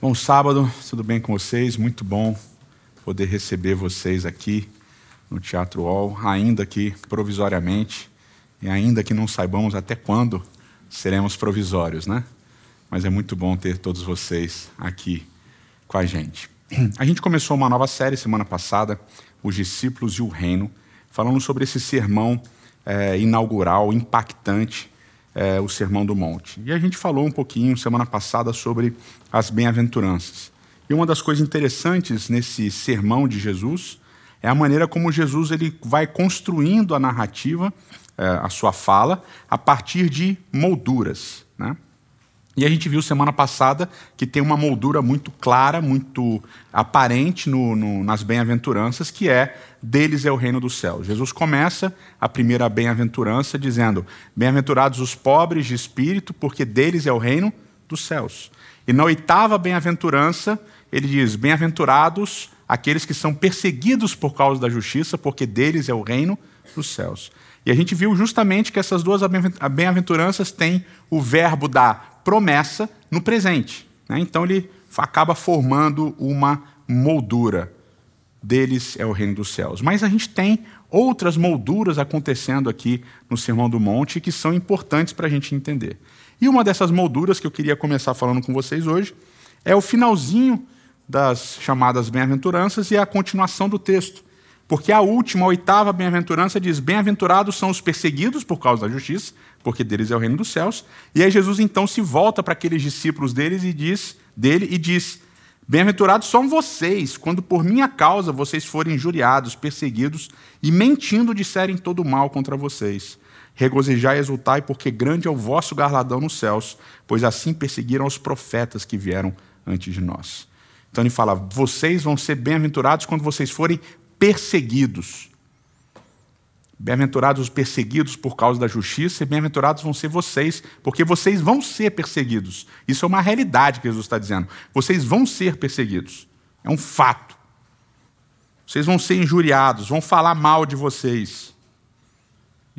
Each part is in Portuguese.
Bom sábado, tudo bem com vocês? Muito bom poder receber vocês aqui no Teatro Hall, ainda que provisoriamente, e ainda que não saibamos até quando seremos provisórios, né? Mas é muito bom ter todos vocês aqui com a gente. A gente começou uma nova série semana passada, Os Discípulos e o Reino, falando sobre esse sermão é, inaugural, impactante é, o Sermão do Monte. E a gente falou um pouquinho semana passada sobre as bem-aventuranças. E uma das coisas interessantes nesse sermão de Jesus é a maneira como Jesus ele vai construindo a narrativa, é, a sua fala, a partir de molduras. Né? E a gente viu semana passada que tem uma moldura muito clara, muito aparente no, no, nas bem-aventuranças, que é deles é o reino dos céus. Jesus começa a primeira bem-aventurança dizendo: Bem-aventurados os pobres de espírito, porque deles é o reino dos céus. E na oitava bem-aventurança, ele diz: Bem-aventurados aqueles que são perseguidos por causa da justiça, porque deles é o reino dos céus. E a gente viu justamente que essas duas bem-aventuranças têm o verbo da promessa no presente. Né? Então ele acaba formando uma moldura. Deles é o reino dos céus. Mas a gente tem outras molduras acontecendo aqui no Sermão do Monte que são importantes para a gente entender. E uma dessas molduras que eu queria começar falando com vocês hoje é o finalzinho das chamadas bem-aventuranças e a continuação do texto. Porque a última, a oitava bem-aventurança diz: Bem-aventurados são os perseguidos por causa da justiça, porque deles é o reino dos céus. E aí Jesus então se volta para aqueles discípulos deles e diz, dele e diz: Bem-aventurados são vocês, quando por minha causa vocês forem injuriados, perseguidos e mentindo disserem todo mal contra vocês. Regozijai e exultai, porque grande é o vosso galardão nos céus, pois assim perseguiram os profetas que vieram antes de nós. Então ele fala: vocês vão ser bem-aventurados quando vocês forem perseguidos. Bem-aventurados os perseguidos por causa da justiça, e bem-aventurados vão ser vocês, porque vocês vão ser perseguidos. Isso é uma realidade que Jesus está dizendo. Vocês vão ser perseguidos. É um fato. Vocês vão ser injuriados, vão falar mal de vocês.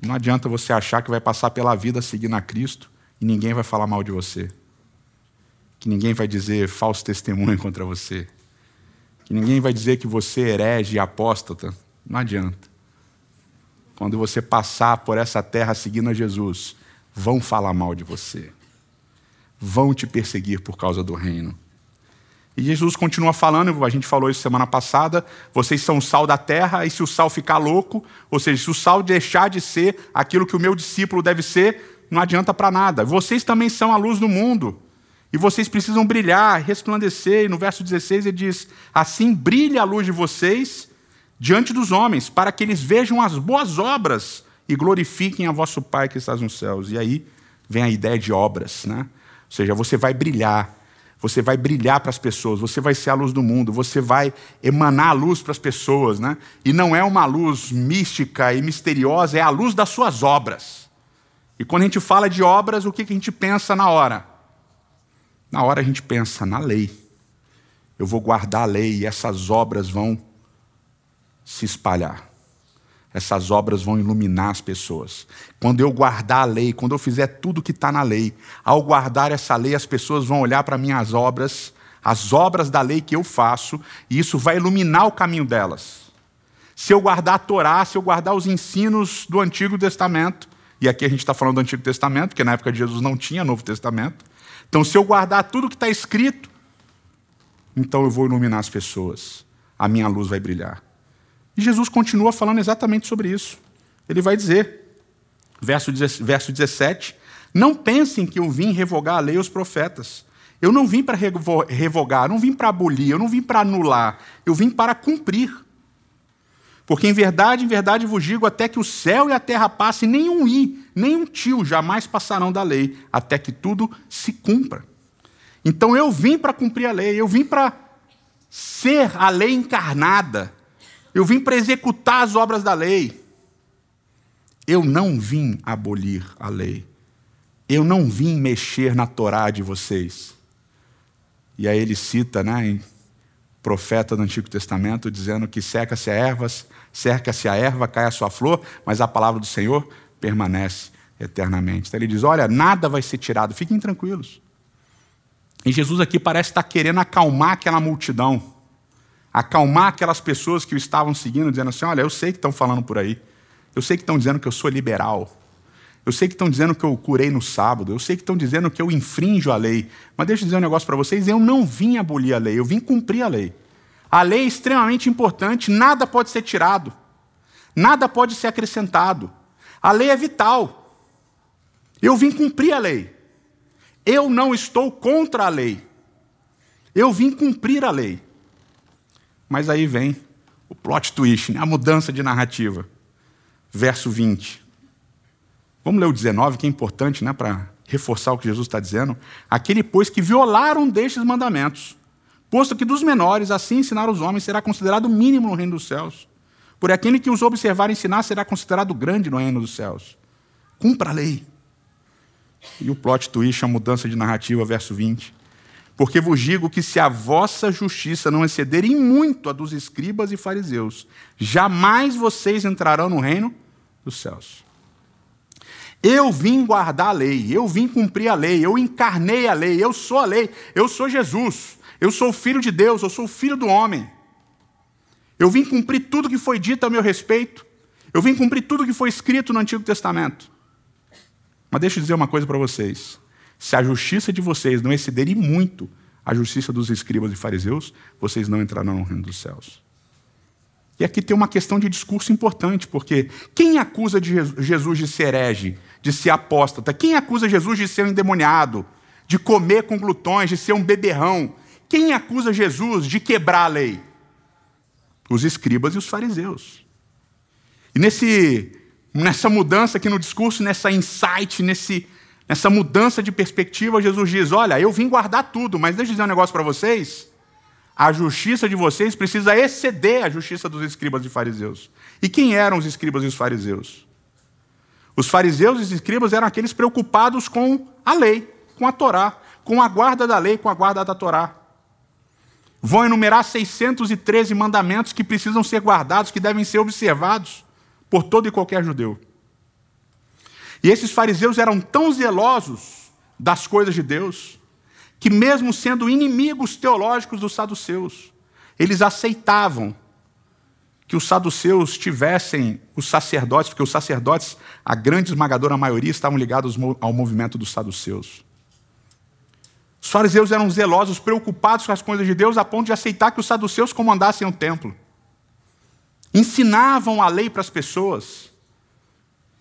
E não adianta você achar que vai passar pela vida seguindo a Cristo e ninguém vai falar mal de você que ninguém vai dizer falso testemunho contra você, que ninguém vai dizer que você é herege e apóstata. Não adianta. Quando você passar por essa terra seguindo a Jesus, vão falar mal de você, vão te perseguir por causa do reino. E Jesus continua falando, a gente falou isso semana passada, vocês são o sal da terra, e se o sal ficar louco, ou seja, se o sal deixar de ser aquilo que o meu discípulo deve ser, não adianta para nada. Vocês também são a luz do mundo. E vocês precisam brilhar, resplandecer. E no verso 16 ele diz: Assim brilha a luz de vocês diante dos homens, para que eles vejam as boas obras e glorifiquem a vosso Pai que está nos céus. E aí vem a ideia de obras, né? Ou seja, você vai brilhar, você vai brilhar para as pessoas, você vai ser a luz do mundo, você vai emanar a luz para as pessoas, né? E não é uma luz mística e misteriosa, é a luz das suas obras. E quando a gente fala de obras, o que a gente pensa na hora? Na hora a gente pensa na lei. Eu vou guardar a lei e essas obras vão se espalhar. Essas obras vão iluminar as pessoas. Quando eu guardar a lei, quando eu fizer tudo que está na lei, ao guardar essa lei, as pessoas vão olhar para minhas obras, as obras da lei que eu faço, e isso vai iluminar o caminho delas. Se eu guardar a Torá, se eu guardar os ensinos do Antigo Testamento, e aqui a gente está falando do Antigo Testamento, porque na época de Jesus não tinha Novo Testamento, então, se eu guardar tudo que está escrito, então eu vou iluminar as pessoas, a minha luz vai brilhar. E Jesus continua falando exatamente sobre isso. Ele vai dizer, verso 17: Não pensem que eu vim revogar a lei e os profetas. Eu não vim para revogar, eu não vim para abolir, eu não vim para anular, eu vim para cumprir. Porque em verdade, em verdade vos digo, até que o céu e a terra passem, nenhum i, nenhum tio jamais passarão da lei, até que tudo se cumpra. Então eu vim para cumprir a lei, eu vim para ser a lei encarnada, eu vim para executar as obras da lei. Eu não vim abolir a lei, eu não vim mexer na Torá de vocês. E aí ele cita, né, profeta do Antigo Testamento, dizendo que seca-se a ervas, cerca-se a erva, cai a sua flor, mas a palavra do Senhor permanece eternamente. Então ele diz: Olha, nada vai ser tirado, fiquem tranquilos. E Jesus aqui parece estar querendo acalmar aquela multidão, acalmar aquelas pessoas que o estavam seguindo, dizendo assim: Olha, eu sei que estão falando por aí, eu sei que estão dizendo que eu sou liberal, eu sei que estão dizendo que eu curei no sábado, eu sei que estão dizendo que eu infrinjo a lei, mas deixa eu dizer um negócio para vocês: eu não vim abolir a lei, eu vim cumprir a lei. A lei é extremamente importante, nada pode ser tirado, nada pode ser acrescentado. A lei é vital. Eu vim cumprir a lei. Eu não estou contra a lei. Eu vim cumprir a lei. Mas aí vem o plot twist, né? a mudança de narrativa. Verso 20. Vamos ler o 19, que é importante né, para reforçar o que Jesus está dizendo. Aquele, pois, que violaram destes mandamentos, posto que dos menores, assim ensinar os homens, será considerado mínimo no reino dos céus. Por aquele que os observar e ensinar, será considerado grande no reino dos céus. Cumpra a lei. E o plot twist, a mudança de narrativa, verso 20. Porque vos digo que se a vossa justiça não exceder em muito a dos escribas e fariseus, jamais vocês entrarão no reino dos céus. Eu vim guardar a lei, eu vim cumprir a lei, eu encarnei a lei, eu sou a lei, eu sou Jesus, eu sou filho de Deus, eu sou filho do homem. Eu vim cumprir tudo que foi dito a meu respeito, eu vim cumprir tudo que foi escrito no Antigo Testamento. Mas deixa eu dizer uma coisa para vocês. Se a justiça de vocês não exceder muito a justiça dos escribas e fariseus, vocês não entrarão no reino dos céus. E aqui tem uma questão de discurso importante, porque quem acusa de Jesus de ser herege, de ser apóstata? Quem acusa Jesus de ser um endemoniado, de comer com glutões, de ser um beberrão? Quem acusa Jesus de quebrar a lei? Os escribas e os fariseus. E nesse nessa mudança aqui no discurso, nessa insight, nesse, nessa mudança de perspectiva, Jesus diz: Olha, eu vim guardar tudo, mas deixa eu dizer um negócio para vocês. A justiça de vocês precisa exceder a justiça dos escribas e fariseus. E quem eram os escribas e os fariseus? Os fariseus e os escribas eram aqueles preocupados com a lei, com a Torá, com a guarda da lei, com a guarda da Torá. Vão enumerar 613 mandamentos que precisam ser guardados, que devem ser observados por todo e qualquer judeu. E esses fariseus eram tão zelosos das coisas de Deus, que, mesmo sendo inimigos teológicos dos saduceus, eles aceitavam que os saduceus tivessem os sacerdotes, porque os sacerdotes, a grande esmagadora maioria, estavam ligados ao movimento dos saduceus. Os fariseus eram zelosos, preocupados com as coisas de Deus, a ponto de aceitar que os saduceus comandassem o templo ensinavam a lei para as pessoas,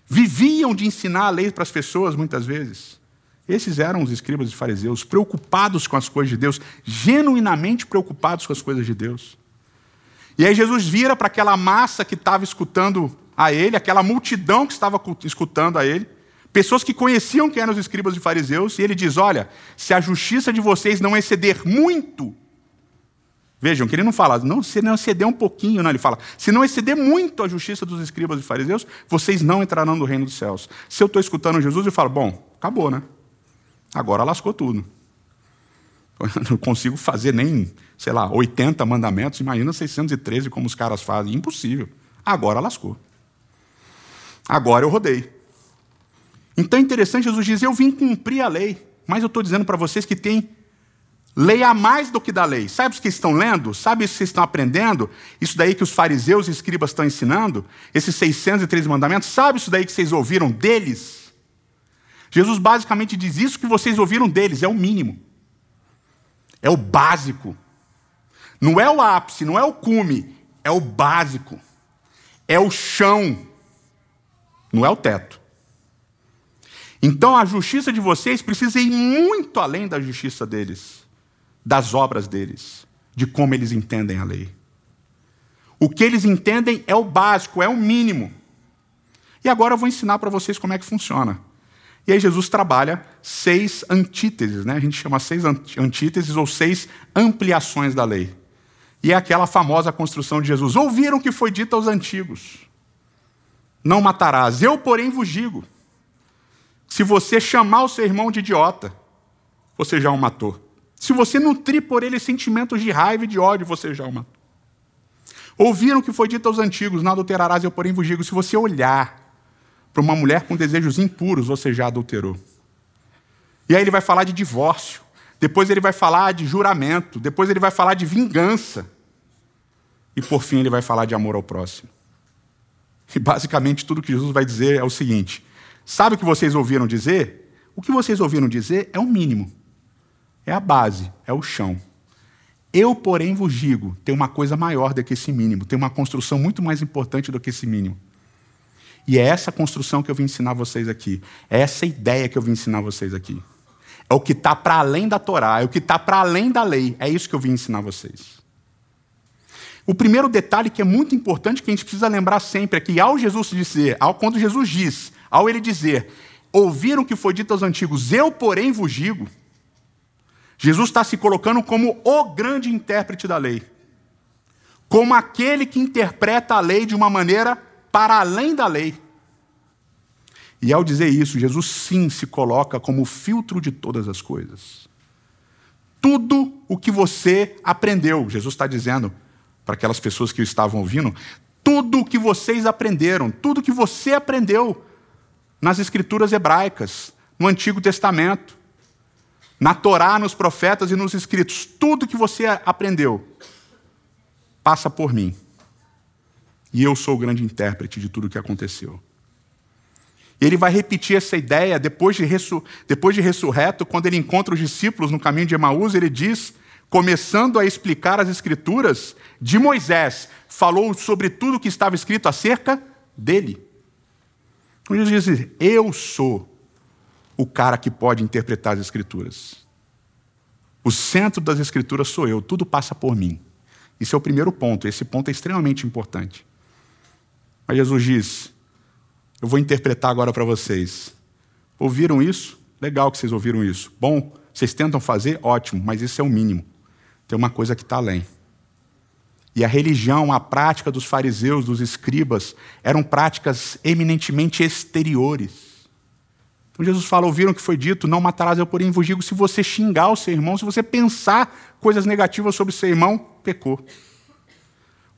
viviam de ensinar a lei para as pessoas muitas vezes. Esses eram os escribas e fariseus, preocupados com as coisas de Deus, genuinamente preocupados com as coisas de Deus. E aí Jesus vira para aquela massa que estava escutando a ele, aquela multidão que estava escutando a ele, pessoas que conheciam quem eram os escribas e fariseus, e ele diz: Olha, se a justiça de vocês não exceder muito Vejam que ele não fala, não, se não exceder um pouquinho, não, ele fala, se não exceder muito a justiça dos escribas e fariseus, vocês não entrarão no reino dos céus. Se eu estou escutando Jesus, eu falo, bom, acabou, né? Agora lascou tudo. Não consigo fazer nem, sei lá, 80 mandamentos, imagina 613 como os caras fazem, impossível. Agora lascou. Agora eu rodei. Então é interessante, Jesus diz, eu vim cumprir a lei, mas eu estou dizendo para vocês que tem Leia mais do que da lei. Sabe o que estão lendo? Sabe isso que estão aprendendo? Isso daí que os fariseus e escribas estão ensinando? Esses 603 mandamentos? Sabe isso daí que vocês ouviram deles? Jesus basicamente diz isso que vocês ouviram deles, é o mínimo. É o básico. Não é o ápice, não é o cume, é o básico. É o chão. Não é o teto. Então a justiça de vocês precisa ir muito além da justiça deles das obras deles, de como eles entendem a lei. O que eles entendem é o básico, é o mínimo. E agora eu vou ensinar para vocês como é que funciona. E aí Jesus trabalha seis antíteses, né? a gente chama seis antíteses ou seis ampliações da lei. E é aquela famosa construção de Jesus. Ouviram que foi dito aos antigos: Não matarás. Eu, porém, vos digo: se você chamar o seu irmão de idiota, você já o matou. Se você nutrir por ele sentimentos de raiva e de ódio, você já o matou. Ouviram que foi dito aos antigos: não adulterarás, eu porém vos digo. Se você olhar para uma mulher com desejos impuros, você já adulterou. E aí ele vai falar de divórcio. Depois ele vai falar de juramento. Depois ele vai falar de vingança. E por fim ele vai falar de amor ao próximo. E basicamente tudo que Jesus vai dizer é o seguinte: sabe o que vocês ouviram dizer? O que vocês ouviram dizer é o mínimo, é a base, é o chão. Eu, porém, vos digo: tem uma coisa maior do que esse mínimo, tem uma construção muito mais importante do que esse mínimo. E é essa construção que eu vim ensinar vocês aqui. É essa ideia que eu vim ensinar vocês aqui. É o que está para além da Torá, é o que está para além da lei. É isso que eu vim ensinar vocês. O primeiro detalhe que é muito importante, que a gente precisa lembrar sempre, é que ao Jesus dizer, ao, quando Jesus diz, ao ele dizer, ouviram o que foi dito aos antigos, eu, porém, vos digo, Jesus está se colocando como o grande intérprete da lei, como aquele que interpreta a lei de uma maneira para além da lei. E ao dizer isso, Jesus sim se coloca como o filtro de todas as coisas. Tudo o que você aprendeu, Jesus está dizendo para aquelas pessoas que o estavam ouvindo, tudo o que vocês aprenderam, tudo que você aprendeu nas escrituras hebraicas, no Antigo Testamento, na Torá, nos profetas e nos escritos, tudo que você aprendeu passa por mim. E eu sou o grande intérprete de tudo o que aconteceu. E ele vai repetir essa ideia depois de, depois de ressurreto, quando ele encontra os discípulos no caminho de Emaús, ele diz, começando a explicar as escrituras, de Moisés, falou sobre tudo o que estava escrito acerca dele. Então Jesus diz: Eu sou o cara que pode interpretar as Escrituras. O centro das Escrituras sou eu, tudo passa por mim. Esse é o primeiro ponto, esse ponto é extremamente importante. Mas Jesus diz: Eu vou interpretar agora para vocês. Ouviram isso? Legal que vocês ouviram isso. Bom, vocês tentam fazer? Ótimo, mas isso é o mínimo. Tem uma coisa que está além. E a religião, a prática dos fariseus, dos escribas, eram práticas eminentemente exteriores. Então Jesus fala: ouviram que foi dito, não matarás, eu porém vos digo, se você xingar o seu irmão, se você pensar coisas negativas sobre o seu irmão, pecou.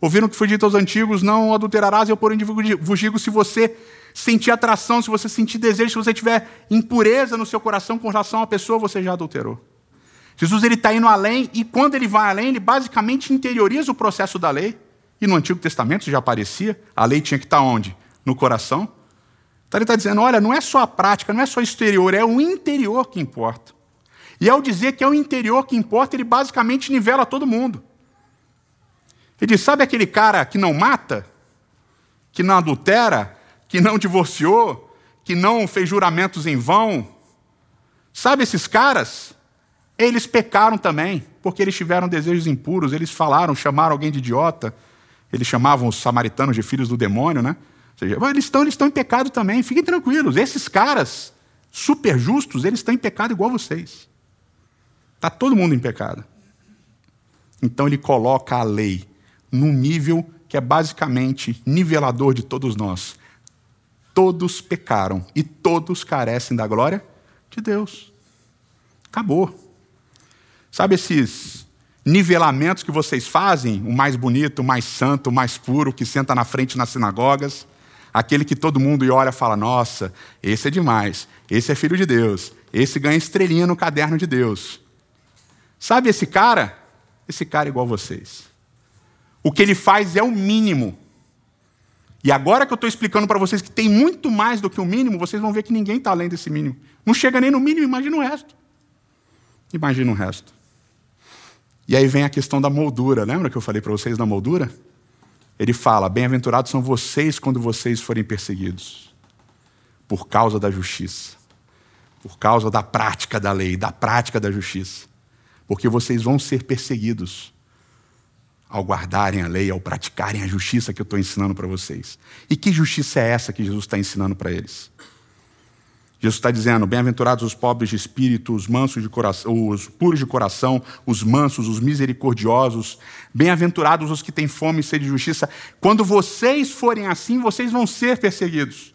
Ouviram que foi dito aos antigos, não adulterarás, eu porém vos digo, se você sentir atração, se você sentir desejo, se você tiver impureza no seu coração com relação à pessoa, você já adulterou. Jesus ele está indo além, e quando ele vai além, ele basicamente interioriza o processo da lei. E no Antigo Testamento já aparecia, a lei tinha que estar onde? No coração. Então ele está dizendo: olha, não é só a prática, não é só o exterior, é o interior que importa. E ao dizer que é o interior que importa, ele basicamente nivela todo mundo. Ele diz: sabe aquele cara que não mata, que não adultera, que não divorciou, que não fez juramentos em vão? Sabe esses caras? Eles pecaram também, porque eles tiveram desejos impuros, eles falaram, chamaram alguém de idiota, eles chamavam os samaritanos de filhos do demônio, né? seja, eles estão, eles estão em pecado também, fiquem tranquilos. Esses caras super justos, eles estão em pecado igual vocês. Está todo mundo em pecado. Então ele coloca a lei num nível que é basicamente nivelador de todos nós. Todos pecaram e todos carecem da glória de Deus. Acabou. Sabe esses nivelamentos que vocês fazem? O mais bonito, o mais santo, o mais puro, que senta na frente nas sinagogas aquele que todo mundo olha e fala: nossa, esse é demais, esse é filho de Deus, esse ganha estrelinha no caderno de Deus. Sabe esse cara? Esse cara é igual vocês. O que ele faz é o mínimo. E agora que eu estou explicando para vocês que tem muito mais do que o mínimo, vocês vão ver que ninguém está além desse mínimo. Não chega nem no mínimo, imagina o resto. Imagina o resto. E aí vem a questão da moldura. Lembra que eu falei para vocês da moldura? Ele fala: Bem-aventurados são vocês quando vocês forem perseguidos, por causa da justiça, por causa da prática da lei, da prática da justiça, porque vocês vão ser perseguidos ao guardarem a lei, ao praticarem a justiça que eu estou ensinando para vocês. E que justiça é essa que Jesus está ensinando para eles? Jesus está dizendo: Bem-aventurados os pobres de espírito, os mansos de coração, os puros de coração, os mansos, os misericordiosos. Bem-aventurados os que têm fome e sede de justiça. Quando vocês forem assim, vocês vão ser perseguidos.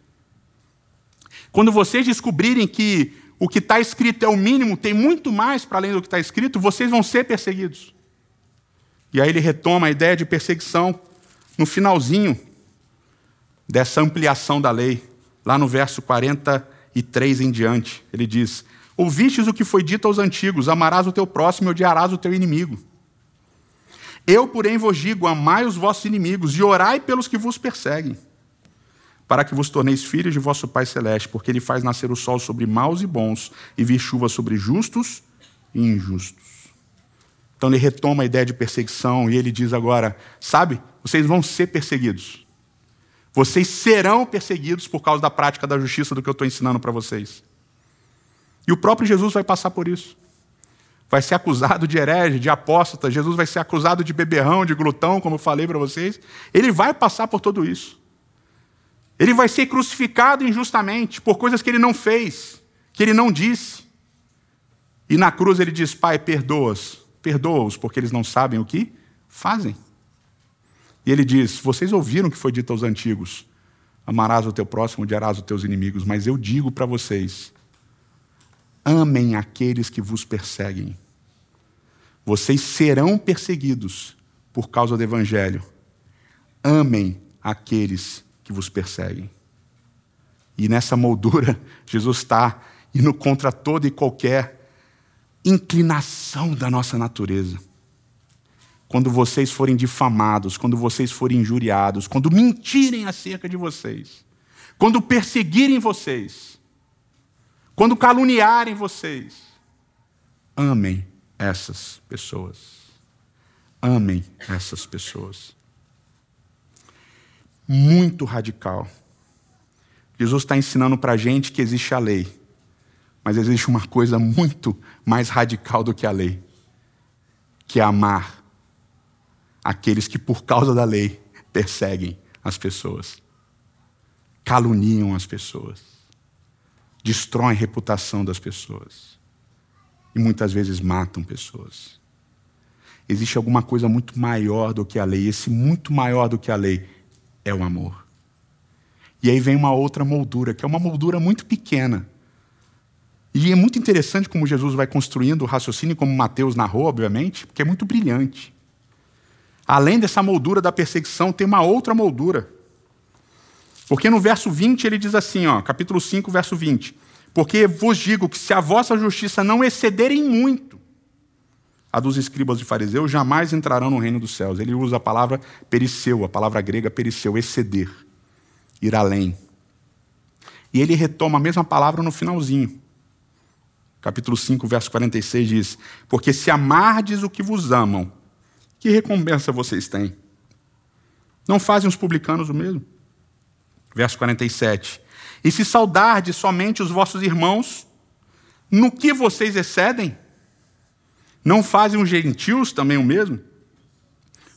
Quando vocês descobrirem que o que está escrito é o mínimo, tem muito mais para além do que está escrito, vocês vão ser perseguidos. E aí ele retoma a ideia de perseguição no finalzinho dessa ampliação da lei, lá no verso 40 e 3 em diante. Ele diz: Ouvistes o que foi dito aos antigos: amarás o teu próximo e odiarás o teu inimigo. Eu, porém, vos digo: amai os vossos inimigos e orai pelos que vos perseguem, para que vos torneis filhos de vosso Pai Celeste, porque Ele faz nascer o sol sobre maus e bons e vir chuva sobre justos e injustos. Então ele retoma a ideia de perseguição e ele diz agora: sabe, vocês vão ser perseguidos. Vocês serão perseguidos por causa da prática da justiça do que eu estou ensinando para vocês. E o próprio Jesus vai passar por isso. Vai ser acusado de herege, de apóstata, Jesus vai ser acusado de beberrão, de glutão, como eu falei para vocês. Ele vai passar por tudo isso. Ele vai ser crucificado injustamente por coisas que ele não fez, que ele não disse. E na cruz ele diz: Pai, perdoa-os, perdoa-os, porque eles não sabem o que fazem. E ele diz: Vocês ouviram o que foi dito aos antigos: Amarás o teu próximo, odiarás os teus inimigos. Mas eu digo para vocês: amem aqueles que vos perseguem. Vocês serão perseguidos por causa do evangelho. Amem aqueles que vos perseguem. E nessa moldura, Jesus está indo contra toda e qualquer inclinação da nossa natureza quando vocês forem difamados, quando vocês forem injuriados, quando mentirem acerca de vocês, quando perseguirem vocês, quando caluniarem vocês, amem essas pessoas. Amem essas pessoas. Muito radical. Jesus está ensinando para a gente que existe a lei, mas existe uma coisa muito mais radical do que a lei, que é amar aqueles que, por causa da lei, perseguem as pessoas, caluniam as pessoas, destroem a reputação das pessoas e muitas vezes matam pessoas. Existe alguma coisa muito maior do que a lei, esse muito maior do que a lei é o amor. E aí vem uma outra moldura, que é uma moldura muito pequena. E é muito interessante como Jesus vai construindo o raciocínio, como Mateus narrou, obviamente, porque é muito brilhante. Além dessa moldura da perseguição, tem uma outra moldura. Porque no verso 20 ele diz assim, ó, capítulo 5, verso 20: Porque vos digo que se a vossa justiça não excederem muito a dos escribas e fariseus, jamais entrarão no reino dos céus. Ele usa a palavra periceu, a palavra grega periceu, exceder, ir além. E ele retoma a mesma palavra no finalzinho. Capítulo 5, verso 46 diz: Porque se amardes o que vos amam, que recompensa vocês têm? Não fazem os publicanos o mesmo? Verso 47. E se saudardes somente os vossos irmãos, no que vocês excedem? Não fazem os gentios também o mesmo?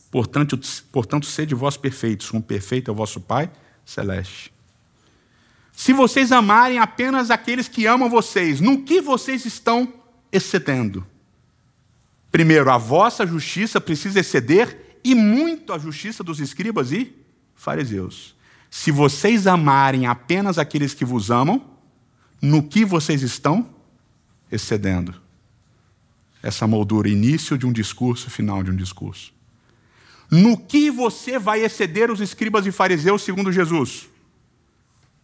Portanto, portanto sede vós perfeitos, como perfeito é o vosso Pai celeste. Se vocês amarem apenas aqueles que amam vocês, no que vocês estão excedendo? Primeiro, a vossa justiça precisa exceder e muito a justiça dos escribas e fariseus. Se vocês amarem apenas aqueles que vos amam, no que vocês estão excedendo? Essa moldura, início de um discurso, final de um discurso. No que você vai exceder os escribas e fariseus, segundo Jesus?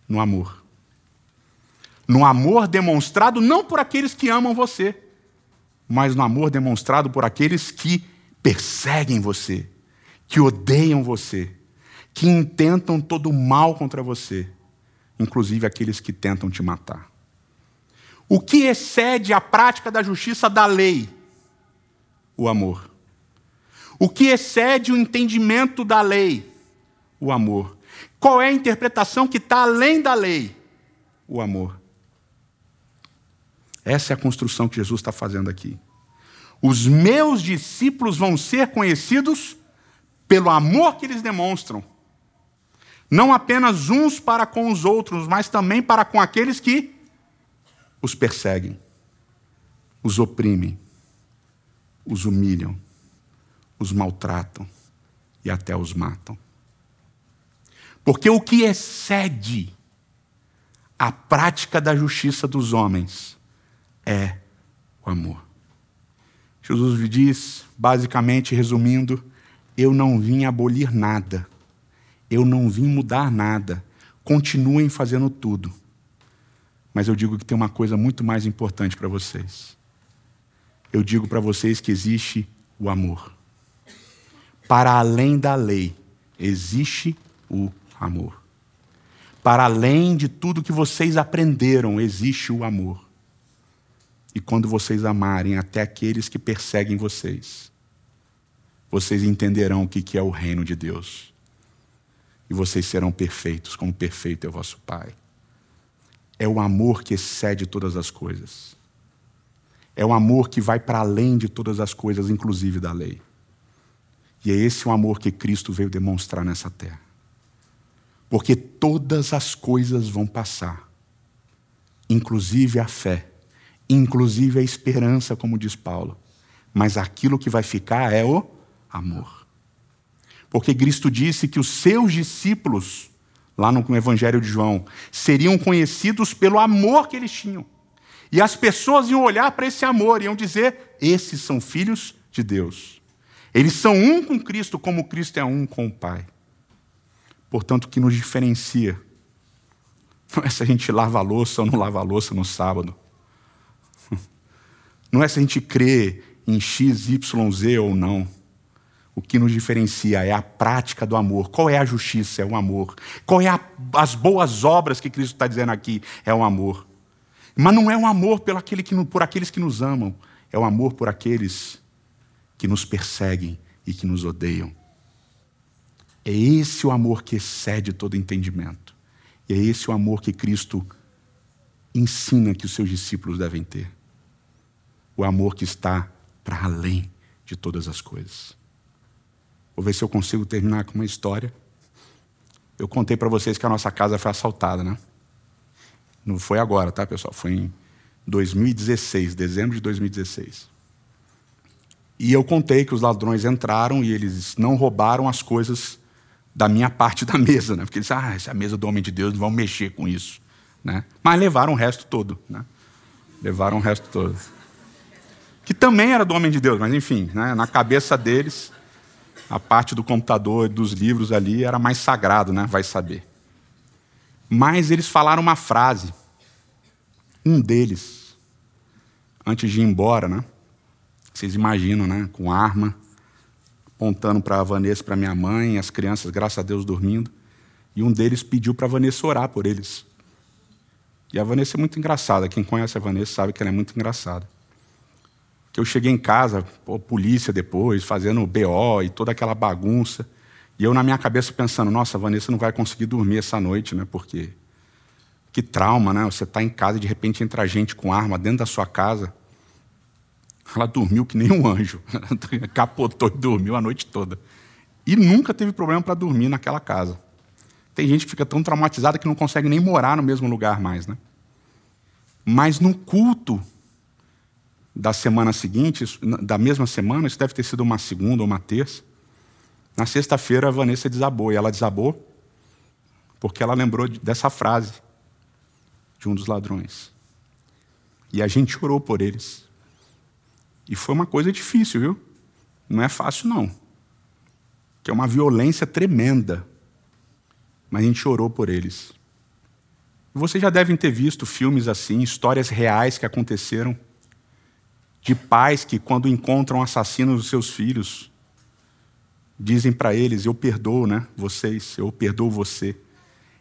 No amor. No amor demonstrado não por aqueles que amam você, mas no amor demonstrado por aqueles que perseguem você, que odeiam você, que intentam todo o mal contra você, inclusive aqueles que tentam te matar. O que excede a prática da justiça da lei? O amor. O que excede o entendimento da lei? O amor. Qual é a interpretação que está além da lei? O amor. Essa é a construção que Jesus está fazendo aqui. Os meus discípulos vão ser conhecidos pelo amor que eles demonstram. Não apenas uns para com os outros, mas também para com aqueles que os perseguem, os oprimem, os humilham, os maltratam e até os matam. Porque o que excede a prática da justiça dos homens é o amor. Jesus diz, basicamente resumindo, eu não vim abolir nada, eu não vim mudar nada, continuem fazendo tudo, Mas eu digo que tem uma coisa muito mais importante para vocês. Eu digo para vocês que existe o amor. Para além da lei, existe o amor. Para além de tudo que vocês aprenderam, existe o amor. E quando vocês amarem até aqueles que perseguem vocês, vocês entenderão o que é o reino de Deus. E vocês serão perfeitos, como perfeito é o vosso Pai. É o amor que excede todas as coisas. É o amor que vai para além de todas as coisas, inclusive da lei. E é esse o amor que Cristo veio demonstrar nessa terra. Porque todas as coisas vão passar, inclusive a fé inclusive a esperança, como diz Paulo. Mas aquilo que vai ficar é o amor. Porque Cristo disse que os seus discípulos, lá no Evangelho de João, seriam conhecidos pelo amor que eles tinham. E as pessoas iam olhar para esse amor e iam dizer: esses são filhos de Deus. Eles são um com Cristo, como Cristo é um com o Pai. Portanto, o que nos diferencia não é se a gente lava a louça ou não lava a louça no sábado. Não é se a gente crê em X, Y, Z ou não. O que nos diferencia é a prática do amor. Qual é a justiça? É o amor. Qual é a, as boas obras que Cristo está dizendo aqui? É o amor. Mas não é um amor por, aquele que, por aqueles que nos amam. É o um amor por aqueles que nos perseguem e que nos odeiam. É esse o amor que excede todo entendimento. E é esse o amor que Cristo ensina que os seus discípulos devem ter o amor que está para além de todas as coisas. Vou ver se eu consigo terminar com uma história. Eu contei para vocês que a nossa casa foi assaltada, né? Não foi agora, tá, pessoal? Foi em 2016, dezembro de 2016. E eu contei que os ladrões entraram e eles não roubaram as coisas da minha parte da mesa, né? Porque eles, ah, essa é a mesa do homem de Deus, não vão mexer com isso, né? Mas levaram o resto todo, né? Levaram o resto todo que também era do homem de Deus, mas enfim, né, na cabeça deles, a parte do computador e dos livros ali era mais sagrado, né, vai saber. Mas eles falaram uma frase, um deles, antes de ir embora, né? Vocês imaginam, né? Com arma, apontando para a Vanessa, para minha mãe, as crianças, graças a Deus, dormindo. E um deles pediu para a Vanessa orar por eles. E a Vanessa é muito engraçada. Quem conhece a Vanessa sabe que ela é muito engraçada que eu cheguei em casa, pô, polícia depois, fazendo BO e toda aquela bagunça. E eu na minha cabeça pensando, nossa, a Vanessa não vai conseguir dormir essa noite, né? Porque que trauma, né? Você está em casa e de repente entra gente com arma dentro da sua casa. Ela dormiu que nem um anjo. Capotou e dormiu a noite toda. E nunca teve problema para dormir naquela casa. Tem gente que fica tão traumatizada que não consegue nem morar no mesmo lugar mais, né? Mas no culto, da semana seguinte, da mesma semana, isso deve ter sido uma segunda ou uma terça. Na sexta-feira, a Vanessa desabou. E ela desabou porque ela lembrou dessa frase de um dos ladrões. E a gente orou por eles. E foi uma coisa difícil, viu? Não é fácil, não. Que é uma violência tremenda. Mas a gente orou por eles. Vocês já devem ter visto filmes assim, histórias reais que aconteceram de pais que, quando encontram assassinos dos seus filhos, dizem para eles: Eu perdoo né, vocês, eu perdoo você.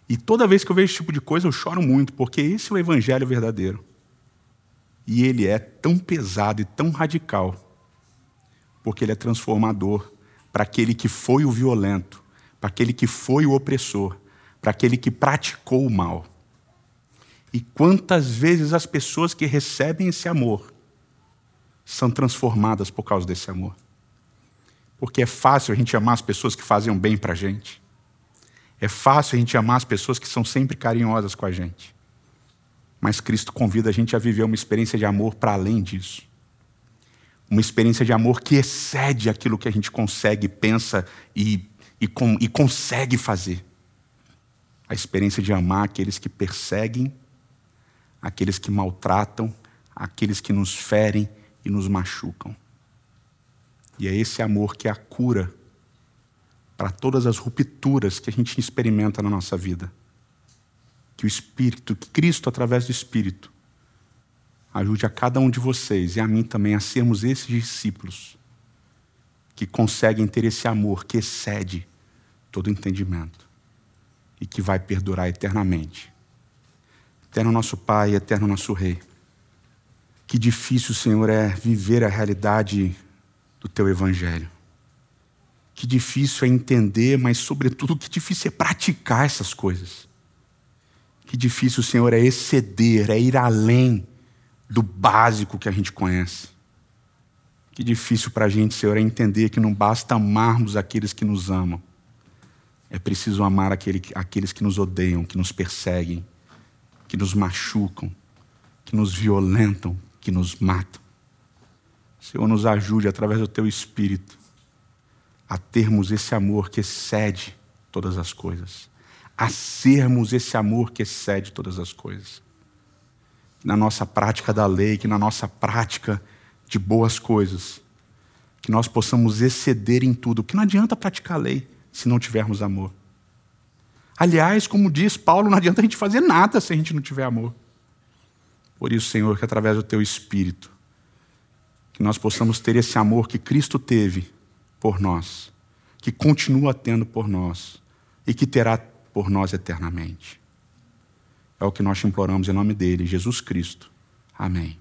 E toda vez que eu vejo esse tipo de coisa, eu choro muito, porque esse é o evangelho verdadeiro. E ele é tão pesado e tão radical, porque ele é transformador para aquele que foi o violento, para aquele que foi o opressor, para aquele que praticou o mal. E quantas vezes as pessoas que recebem esse amor são transformadas por causa desse amor. Porque é fácil a gente amar as pessoas que fazem bem para a gente. É fácil a gente amar as pessoas que são sempre carinhosas com a gente. Mas Cristo convida a gente a viver uma experiência de amor para além disso. Uma experiência de amor que excede aquilo que a gente consegue, pensa e, e, com, e consegue fazer. A experiência de amar aqueles que perseguem, aqueles que maltratam, aqueles que nos ferem e nos machucam. E é esse amor que é a cura para todas as rupturas que a gente experimenta na nossa vida. Que o Espírito, que Cristo, através do Espírito, ajude a cada um de vocês e a mim também a sermos esses discípulos que conseguem ter esse amor que excede todo entendimento e que vai perdurar eternamente. Eterno nosso Pai, eterno nosso Rei. Que difícil, Senhor, é viver a realidade do Teu Evangelho. Que difícil é entender, mas, sobretudo, que difícil é praticar essas coisas. Que difícil, Senhor, é exceder, é ir além do básico que a gente conhece. Que difícil para a gente, Senhor, é entender que não basta amarmos aqueles que nos amam. É preciso amar aquele, aqueles que nos odeiam, que nos perseguem, que nos machucam, que nos violentam, que nos matam. Senhor, nos ajude através do Teu Espírito a termos esse amor que excede todas as coisas, a sermos esse amor que excede todas as coisas na nossa prática da lei, que na nossa prática de boas coisas, que nós possamos exceder em tudo, que não adianta praticar a lei se não tivermos amor. Aliás, como diz Paulo, não adianta a gente fazer nada se a gente não tiver amor. Por isso, Senhor, que através do teu espírito, que nós possamos ter esse amor que Cristo teve por nós, que continua tendo por nós e que terá por nós eternamente. É o que nós te imploramos em nome dele, Jesus Cristo. Amém.